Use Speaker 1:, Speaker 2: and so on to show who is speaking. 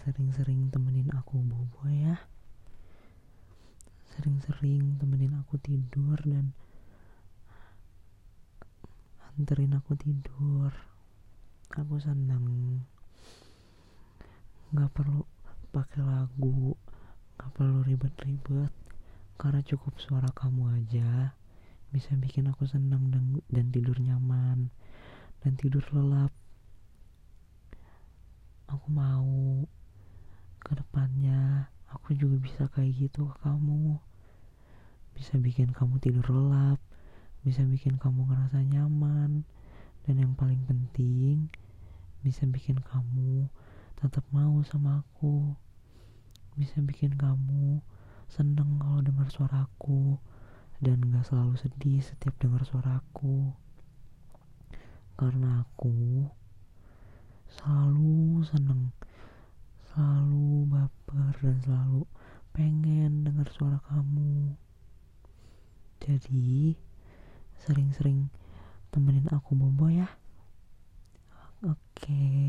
Speaker 1: sering-sering temenin aku bobo ya. Sering-sering temenin aku tidur dan anterin aku tidur. Aku seneng. Nggak perlu pakai lagu nggak perlu ribet-ribet. Karena cukup suara kamu aja bisa bikin aku senang dan, dan tidur nyaman dan tidur lelap. Aku mau aku juga bisa kayak gitu ke kamu. Bisa bikin kamu tidur lelap bisa bikin kamu ngerasa nyaman. Dan yang paling penting bisa bikin kamu tetap mau sama aku. Bisa bikin kamu seneng kalau dengar suaraku dan gak selalu sedih setiap dengar suaraku karena aku selalu seneng dan selalu pengen dengar suara kamu jadi sering-sering temenin aku bobo ya oke okay.